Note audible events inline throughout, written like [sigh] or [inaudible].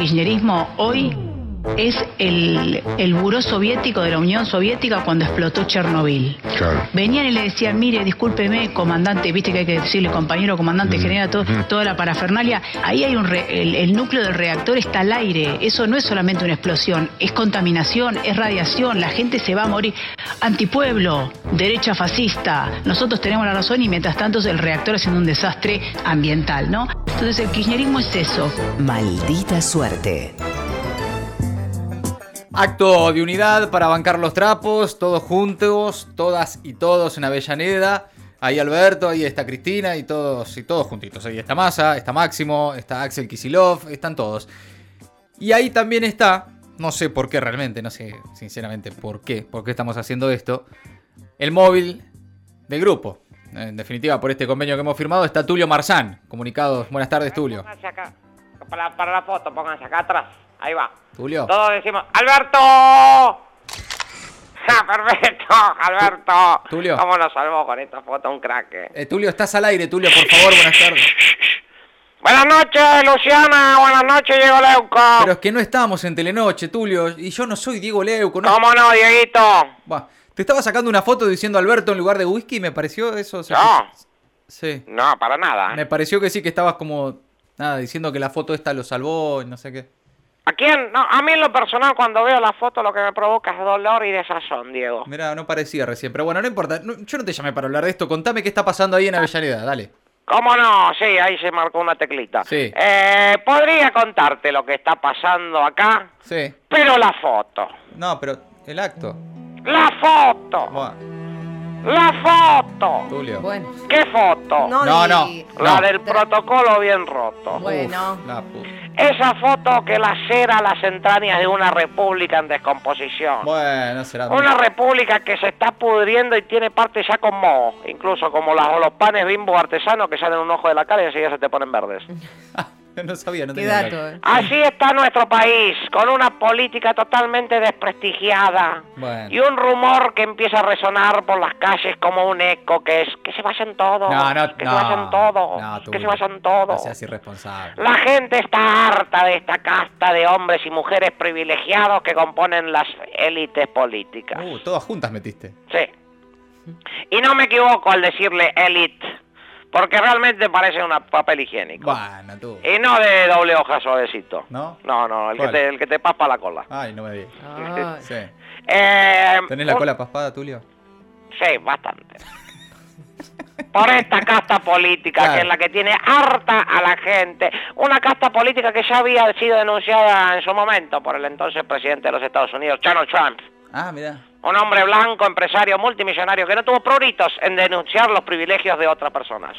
kirchnerismo hoy es el, el buró soviético de la Unión Soviética cuando explotó Chernobyl. Claro. Venían y le decían, mire, discúlpeme, comandante, viste que hay que decirle compañero, comandante, general, todo- toda la parafernalia. Ahí hay un re- el, el núcleo del reactor está al aire. Eso no es solamente una explosión, es contaminación, es radiación, la gente se va a morir. Antipueblo, derecha fascista, nosotros tenemos la razón y mientras tanto el reactor es un desastre ambiental, ¿no? Entonces el kirchnerismo es eso. Maldita suerte. Acto de unidad para bancar los trapos, todos juntos, todas y todos en Avellaneda. Ahí Alberto, ahí está Cristina y todos y todos juntitos. Ahí está Massa, está Máximo, está Axel Kisilov, están todos. Y ahí también está, no sé por qué realmente, no sé sinceramente por qué, por qué estamos haciendo esto, el móvil del grupo. En definitiva, por este convenio que hemos firmado está Tulio Marzán. Comunicados. Buenas tardes, Tulio. Pónganse acá. Para, para la foto, pónganse acá atrás. Ahí va. Tulio. Todos decimos, ¡Alberto! ¡Ja, perfecto! ¡Alberto! Tulio. ¿Cómo nos salvó con esta foto? Un crack. eh. Eh, Tulio, estás al aire, Tulio, por favor, buenas tardes. Buenas noches, Luciana. Buenas noches, Diego Leuco. Pero es que no estamos en Telenoche, Tulio, y yo no soy Diego Leuco. No... ¿Cómo no, Dieguito? Buah, te estaba sacando una foto diciendo Alberto en lugar de whisky y me pareció eso. o sea, No. que- Sí. No, para nada. Me pareció que sí, que estabas como. Nada, diciendo que la foto esta lo salvó y no sé qué. ¿A quién? No, a mí en lo personal cuando veo la foto lo que me provoca es dolor y desazón, Diego. Mira, no parecía recién, pero bueno, no importa. no- yo no te llamé para hablar de esto. Contame qué está pasando ahí en Avellaneda, dale. ¿Cómo no? Sí, ahí se marcó una teclita. Sí. Eh, podría contarte lo que está pasando acá, Sí. pero la foto. No, pero el acto. La foto. Buah, La foto. Tulio. Bueno, ¿Qué foto? no, No, no. La no. del protocolo bien roto. Bueno, Uf, la pu- Esa foto que lacera las entrañas de una república en descomposición. Bueno, será. Una república que se está pudriendo y tiene parte ya con moho, incluso como las, los panes bimbo artesanos que salen un ojo de la cara y enseguida se te ponen verdes. [laughs] [laughs] no sabía, no qué tenía dato. eh. Así está nuestro país, con una política totalmente desprestigiada Bueno. y un rumor que empieza a resonar por las calles como un eco, que es que se vayan todos, No, no, que no. se vayan todos, No, que se vayan todos. seas irresponsable. La gente está harta de esta casta de hombres y mujeres privilegiados que componen las élites políticas. Uh, todas juntas metiste. Sí. Y no me equivoco al decirle élite, porque realmente parece un papel higiénico. Bueno, tú. Y no de doble hoja suavecito. ¿No? No, no, el que, te, el que te paspa la cola. Ay, no me digas. Ay, Sí. Eh, ¿Tenés la un- cola paspada, Tulio? Sí, bastante. Por esta casta política Claro. que es la que tiene harta a la gente. Una casta política que ya había sido denunciada en su momento por el entonces presidente de los Estados Unidos, Donald Trump. Ah, mira. Un hombre blanco, empresario, multimillonario, que no tuvo pruritos en denunciar los privilegios de otras personas.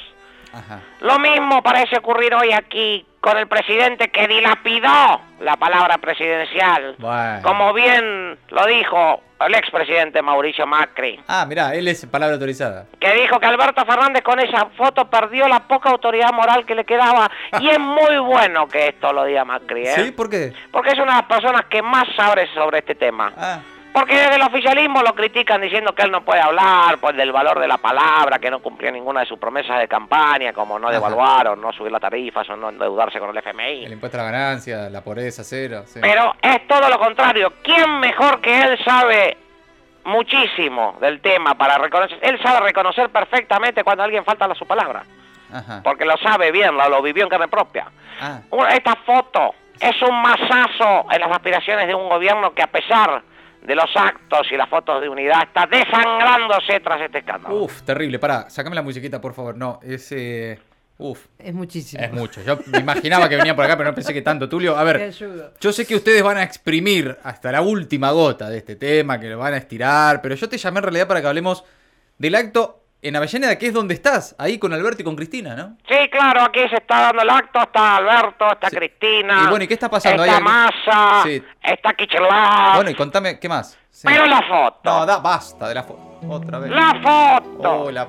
Ajá. Lo mismo parece ocurrir hoy aquí con el presidente que dilapidó la palabra presidencial. Bueno. Como bien lo dijo el expresidente Mauricio Macri, Ah, mira, él es palabra autorizada. que dijo que Alberto Fernández con esa foto perdió la poca autoridad moral que le quedaba. Y es muy bueno que esto lo diga Macri, ¿eh? ¿Sí? ¿Por qué? Porque es una de las personas que más sabe sobre este tema. Ah, Porque desde el oficialismo lo critican diciendo que él no puede hablar, pues del valor de la palabra, que no cumplió ninguna de sus promesas de campaña, como no Ajá. devaluar o no subir las tarifas o no endeudarse con el FMI. el impuesto a la ganancia, la pobreza, cero. sí. Pero es todo lo contrario. ¿Quién mejor que él sabe muchísimo del tema para reconocer? Él sabe reconocer perfectamente cuando alguien falta a su palabra, Ajá. porque lo sabe bien, lo, lo vivió en carne propia. Ah, Esta foto es un masazo en las aspiraciones de un gobierno que a pesar de los actos y las fotos de unidad está desangrándose tras este escándalo. uf, terrible. Pará, sacame la musiquita, por favor. No, es. eh, Uf, es muchísimo. es mucho. Yo me imaginaba que venía por acá, pero no pensé que tanto. Tulio, a ver. Yo sé que ustedes van a exprimir hasta la última gota de este tema, que lo van a estirar, pero yo te llamé en realidad para que hablemos del acto en Avellaneda, que es donde estás, ahí con Alberto y con Cristina, ¿no? Sí, claro, aquí se está dando el acto, está Alberto, está Sí. Cristina. Y bueno, ¿y qué está pasando? Está ¿Hay algún- Massa, Sí. está Kichelab. Bueno, y contame, ¿qué más? Sí. Pero la foto. No, da, basta de la foto. Otra vez. La foto. Oh, la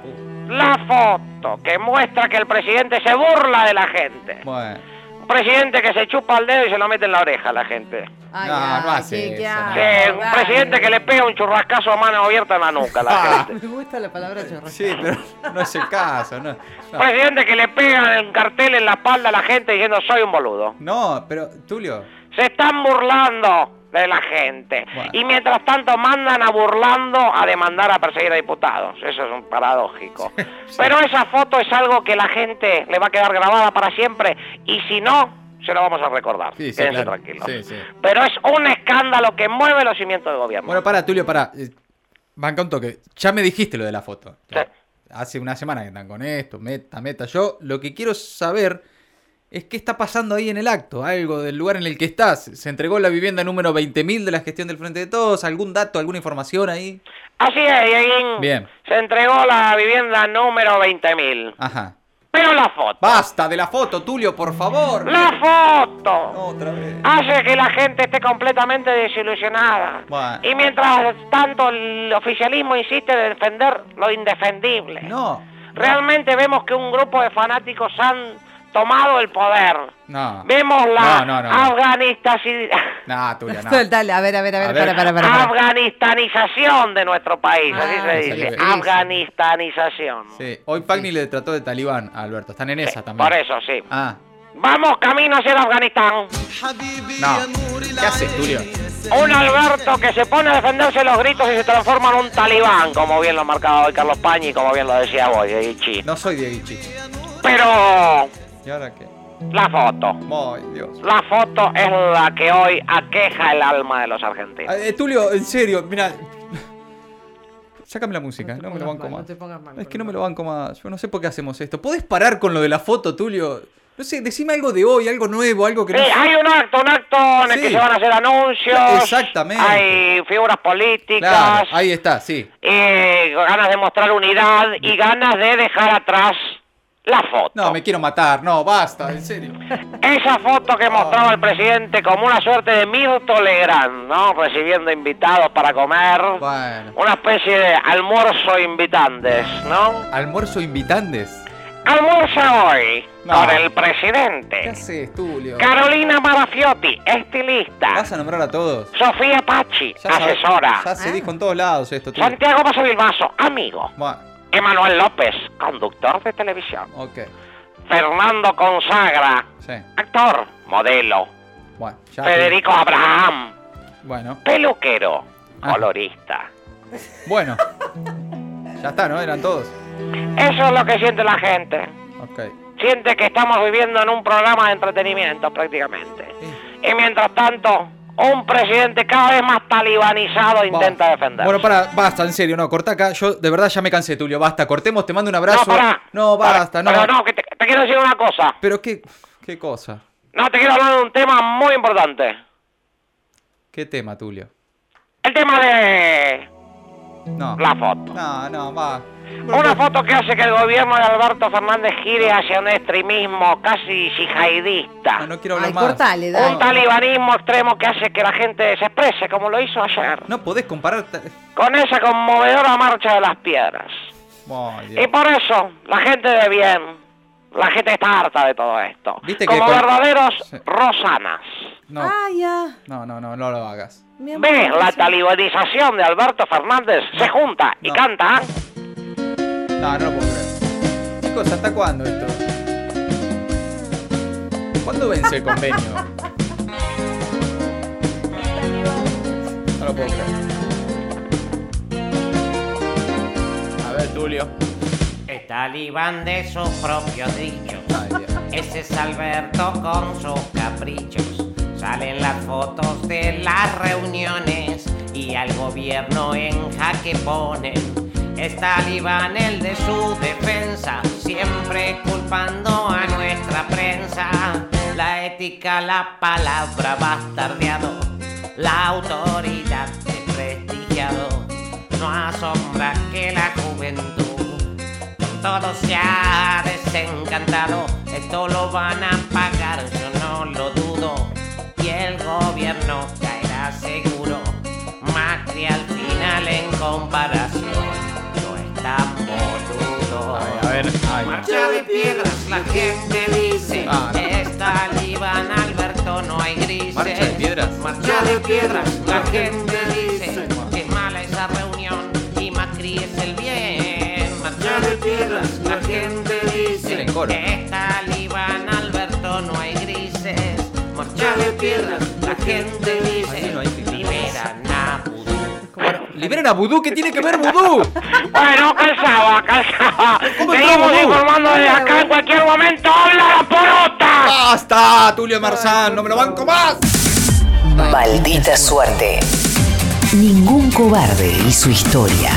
La foto que muestra que el presidente se burla de la gente. Bueno. Un presidente que se chupa el dedo y se lo mete en la oreja a la gente. Ay, No, ay, no hace eso, no. Sí, un dale. presidente que le pega un churrascazo a mano abierta en la nuca a la [laughs] Ah. gente. Me gusta la palabra chorrasco. Sí, pero no es el caso, no. No, Presidente que le pega un cartel en la espalda a la gente diciendo soy un boludo. No, pero, Tulio. Se están burlando de la gente. Bueno. Y mientras tanto mandan a burlando a demandar a perseguir a diputados. Eso es un paradójico. Pero esa foto es algo que la gente le va a quedar grabada para siempre. Y si no, se lo vamos a recordar. Sí, sí, Quédense claro. tranquilos. Sí, sí. Pero es un escándalo que mueve los cimientos del gobierno. Bueno, para, Tulio, para. Eh, Banca un toque. Ya me dijiste lo de la foto. Hace una semana que están con esto, meta, meta. Yo lo que quiero saber es qué está pasando ahí en el acto. Algo del lugar en el que estás. ¿Se entregó la vivienda número 20.000 de la gestión del Frente de Todos? ¿Algún dato, alguna información ahí? Así es, Dieguín. Bien. Se entregó la vivienda número 20.000. Ajá. Pero la foto. Basta de la foto, Tulio, por favor. La foto. Otra vez. hace que la gente esté completamente desilusionada. Bueno. Y mientras tanto el oficialismo insiste en defender lo indefendible. No. Realmente vemos que un grupo de fanáticos han tomado el poder. No. Vemos la No, no, no, no. Dale, [laughs] a ver, a ver, a ver, A ver. para, para, para. para. afganistanización de nuestro país, así Ah, se sí, dice. Afganistanización. Sí. Hoy Pagni le trató de talibán a Alberto. Están en esa también. Por eso, sí. Ah. Vamos camino hacia Afganistán. No. ¿Qué haces, Tulio? Un Alberto que se pone a defenderse los gritos y se transforma en un talibán, como bien lo marcaba hoy Carlos Pañi y como bien lo decía vos, Dieguichi. No soy Dieguichi. Pero ¿Y ahora qué? la foto, Ay, Dios. la foto es la que hoy aqueja el alma de los argentinos. Eh, Tulio, en serio, mira. Sácame la música, no, me lo banco mal, más. no te pongas mal es que no me lo banco más. Yo no sé por qué hacemos esto. ¿Podés parar con lo de la foto, Tulio? No sé, decime algo de hoy, algo nuevo, algo que no. Sí, hay un acto, un acto en el Sí. que se van a hacer anuncios. Exactamente. Hay figuras políticas. Claro, ahí está, sí. eh, ganas de mostrar unidad y ganas de dejar atrás la foto. No, me quiero matar, no, basta, en serio. Esa foto que mostraba el presidente como una suerte de Mirto Legrand, ¿no? Recibiendo invitados para comer. Bueno. Una especie de almuerzo invitantes, ¿no? Almuerzo invitantes. Almuerza hoy No. con el ¿Qué presidente. haces, Tulio? Carolina Marafiotti, estilista. ¿Vas a nombrar a todos? Sofía Pachi, Ya asesora. Ya se Ah. dijo en todos lados esto, Tulio. Santiago Paso amigo. Bueno, Emanuel López, conductor de televisión. ok. Fernando Consagra, Sí. actor, modelo. Bueno. Federico Abraham, Bueno, peluquero, Ah. colorista. bueno. Ya está, ¿no? Eran todos. Eso es lo que siente la gente. Ok. Siente que estamos viviendo en un programa de entretenimiento prácticamente. Sí. Y mientras tanto, un presidente cada vez más talibanizado intenta defender. Bueno, para, basta, en serio, no, corta acá. Yo de verdad ya me cansé, Tulio. Basta, cortemos, te mando un abrazo. No, pará. No, basta, no. Pero no, que te, te quiero decir una cosa. Pero qué, qué cosa. No, te quiero hablar de un tema muy importante. ¿Qué tema, Tulio? El tema de No. la foto. No, no, va. Una foto que hace que el gobierno de Alberto Fernández gire hacia un extremismo casi yihadista. No, no quiero hablar Ay, más. cortale, Un talibanismo extremo que hace que la gente se exprese como lo hizo ayer. No podés comparar. Con esa conmovedora marcha de las piedras. Y por eso, la gente de bien, la gente está harta de todo esto. Viste como verdaderos Sí. rosanas. No, Ah, ya. no, no, no, no lo hagas. Ve, la talibanización de Alberto Fernández se junta y No. canta. No, no lo puedo creer. Chicos, ¿hasta cuándo esto? ¿Cuándo vence el convenio? [laughs] No lo puedo creer. A ver, Tulio. El talibán de sus propios dichos. Ese es Alberto con sus caprichos. Salen las fotos de las reuniones y al gobierno en jaque ponen. Es talibán el de su defensa, siempre culpando a nuestra prensa. La ética, la palabra bastardeado, la autoridad desprestigiado. No asombra que la juventud todo se ha desencantado. Esto lo van a pagar, yo no lo. Y el gobierno caerá seguro. Macri al final en comparación no es tan boludo. Ay, a ver, ay. Marcha de piedras, la gente dice. Ah, no. Es talibán, Alberto, no hay grises. ¿Marcha de piedras? Marcha de piedras, la gente dice. Que mala esa reunión y Macri es el bien. Marcha de piedras, la gente dice. Coro. tierra, la gente dice, liberan a Vudú. Bueno, ¿Liberan a Vudú? ¿Qué tiene que ver Vudú? Bueno, calzaba, calzaba. Seguimos informando desde acá, en cualquier momento habla la porota. ¡Basta, Tulio Marzán! ¡No me lo banco más! Maldita suerte. Ningún cobarde y su historia.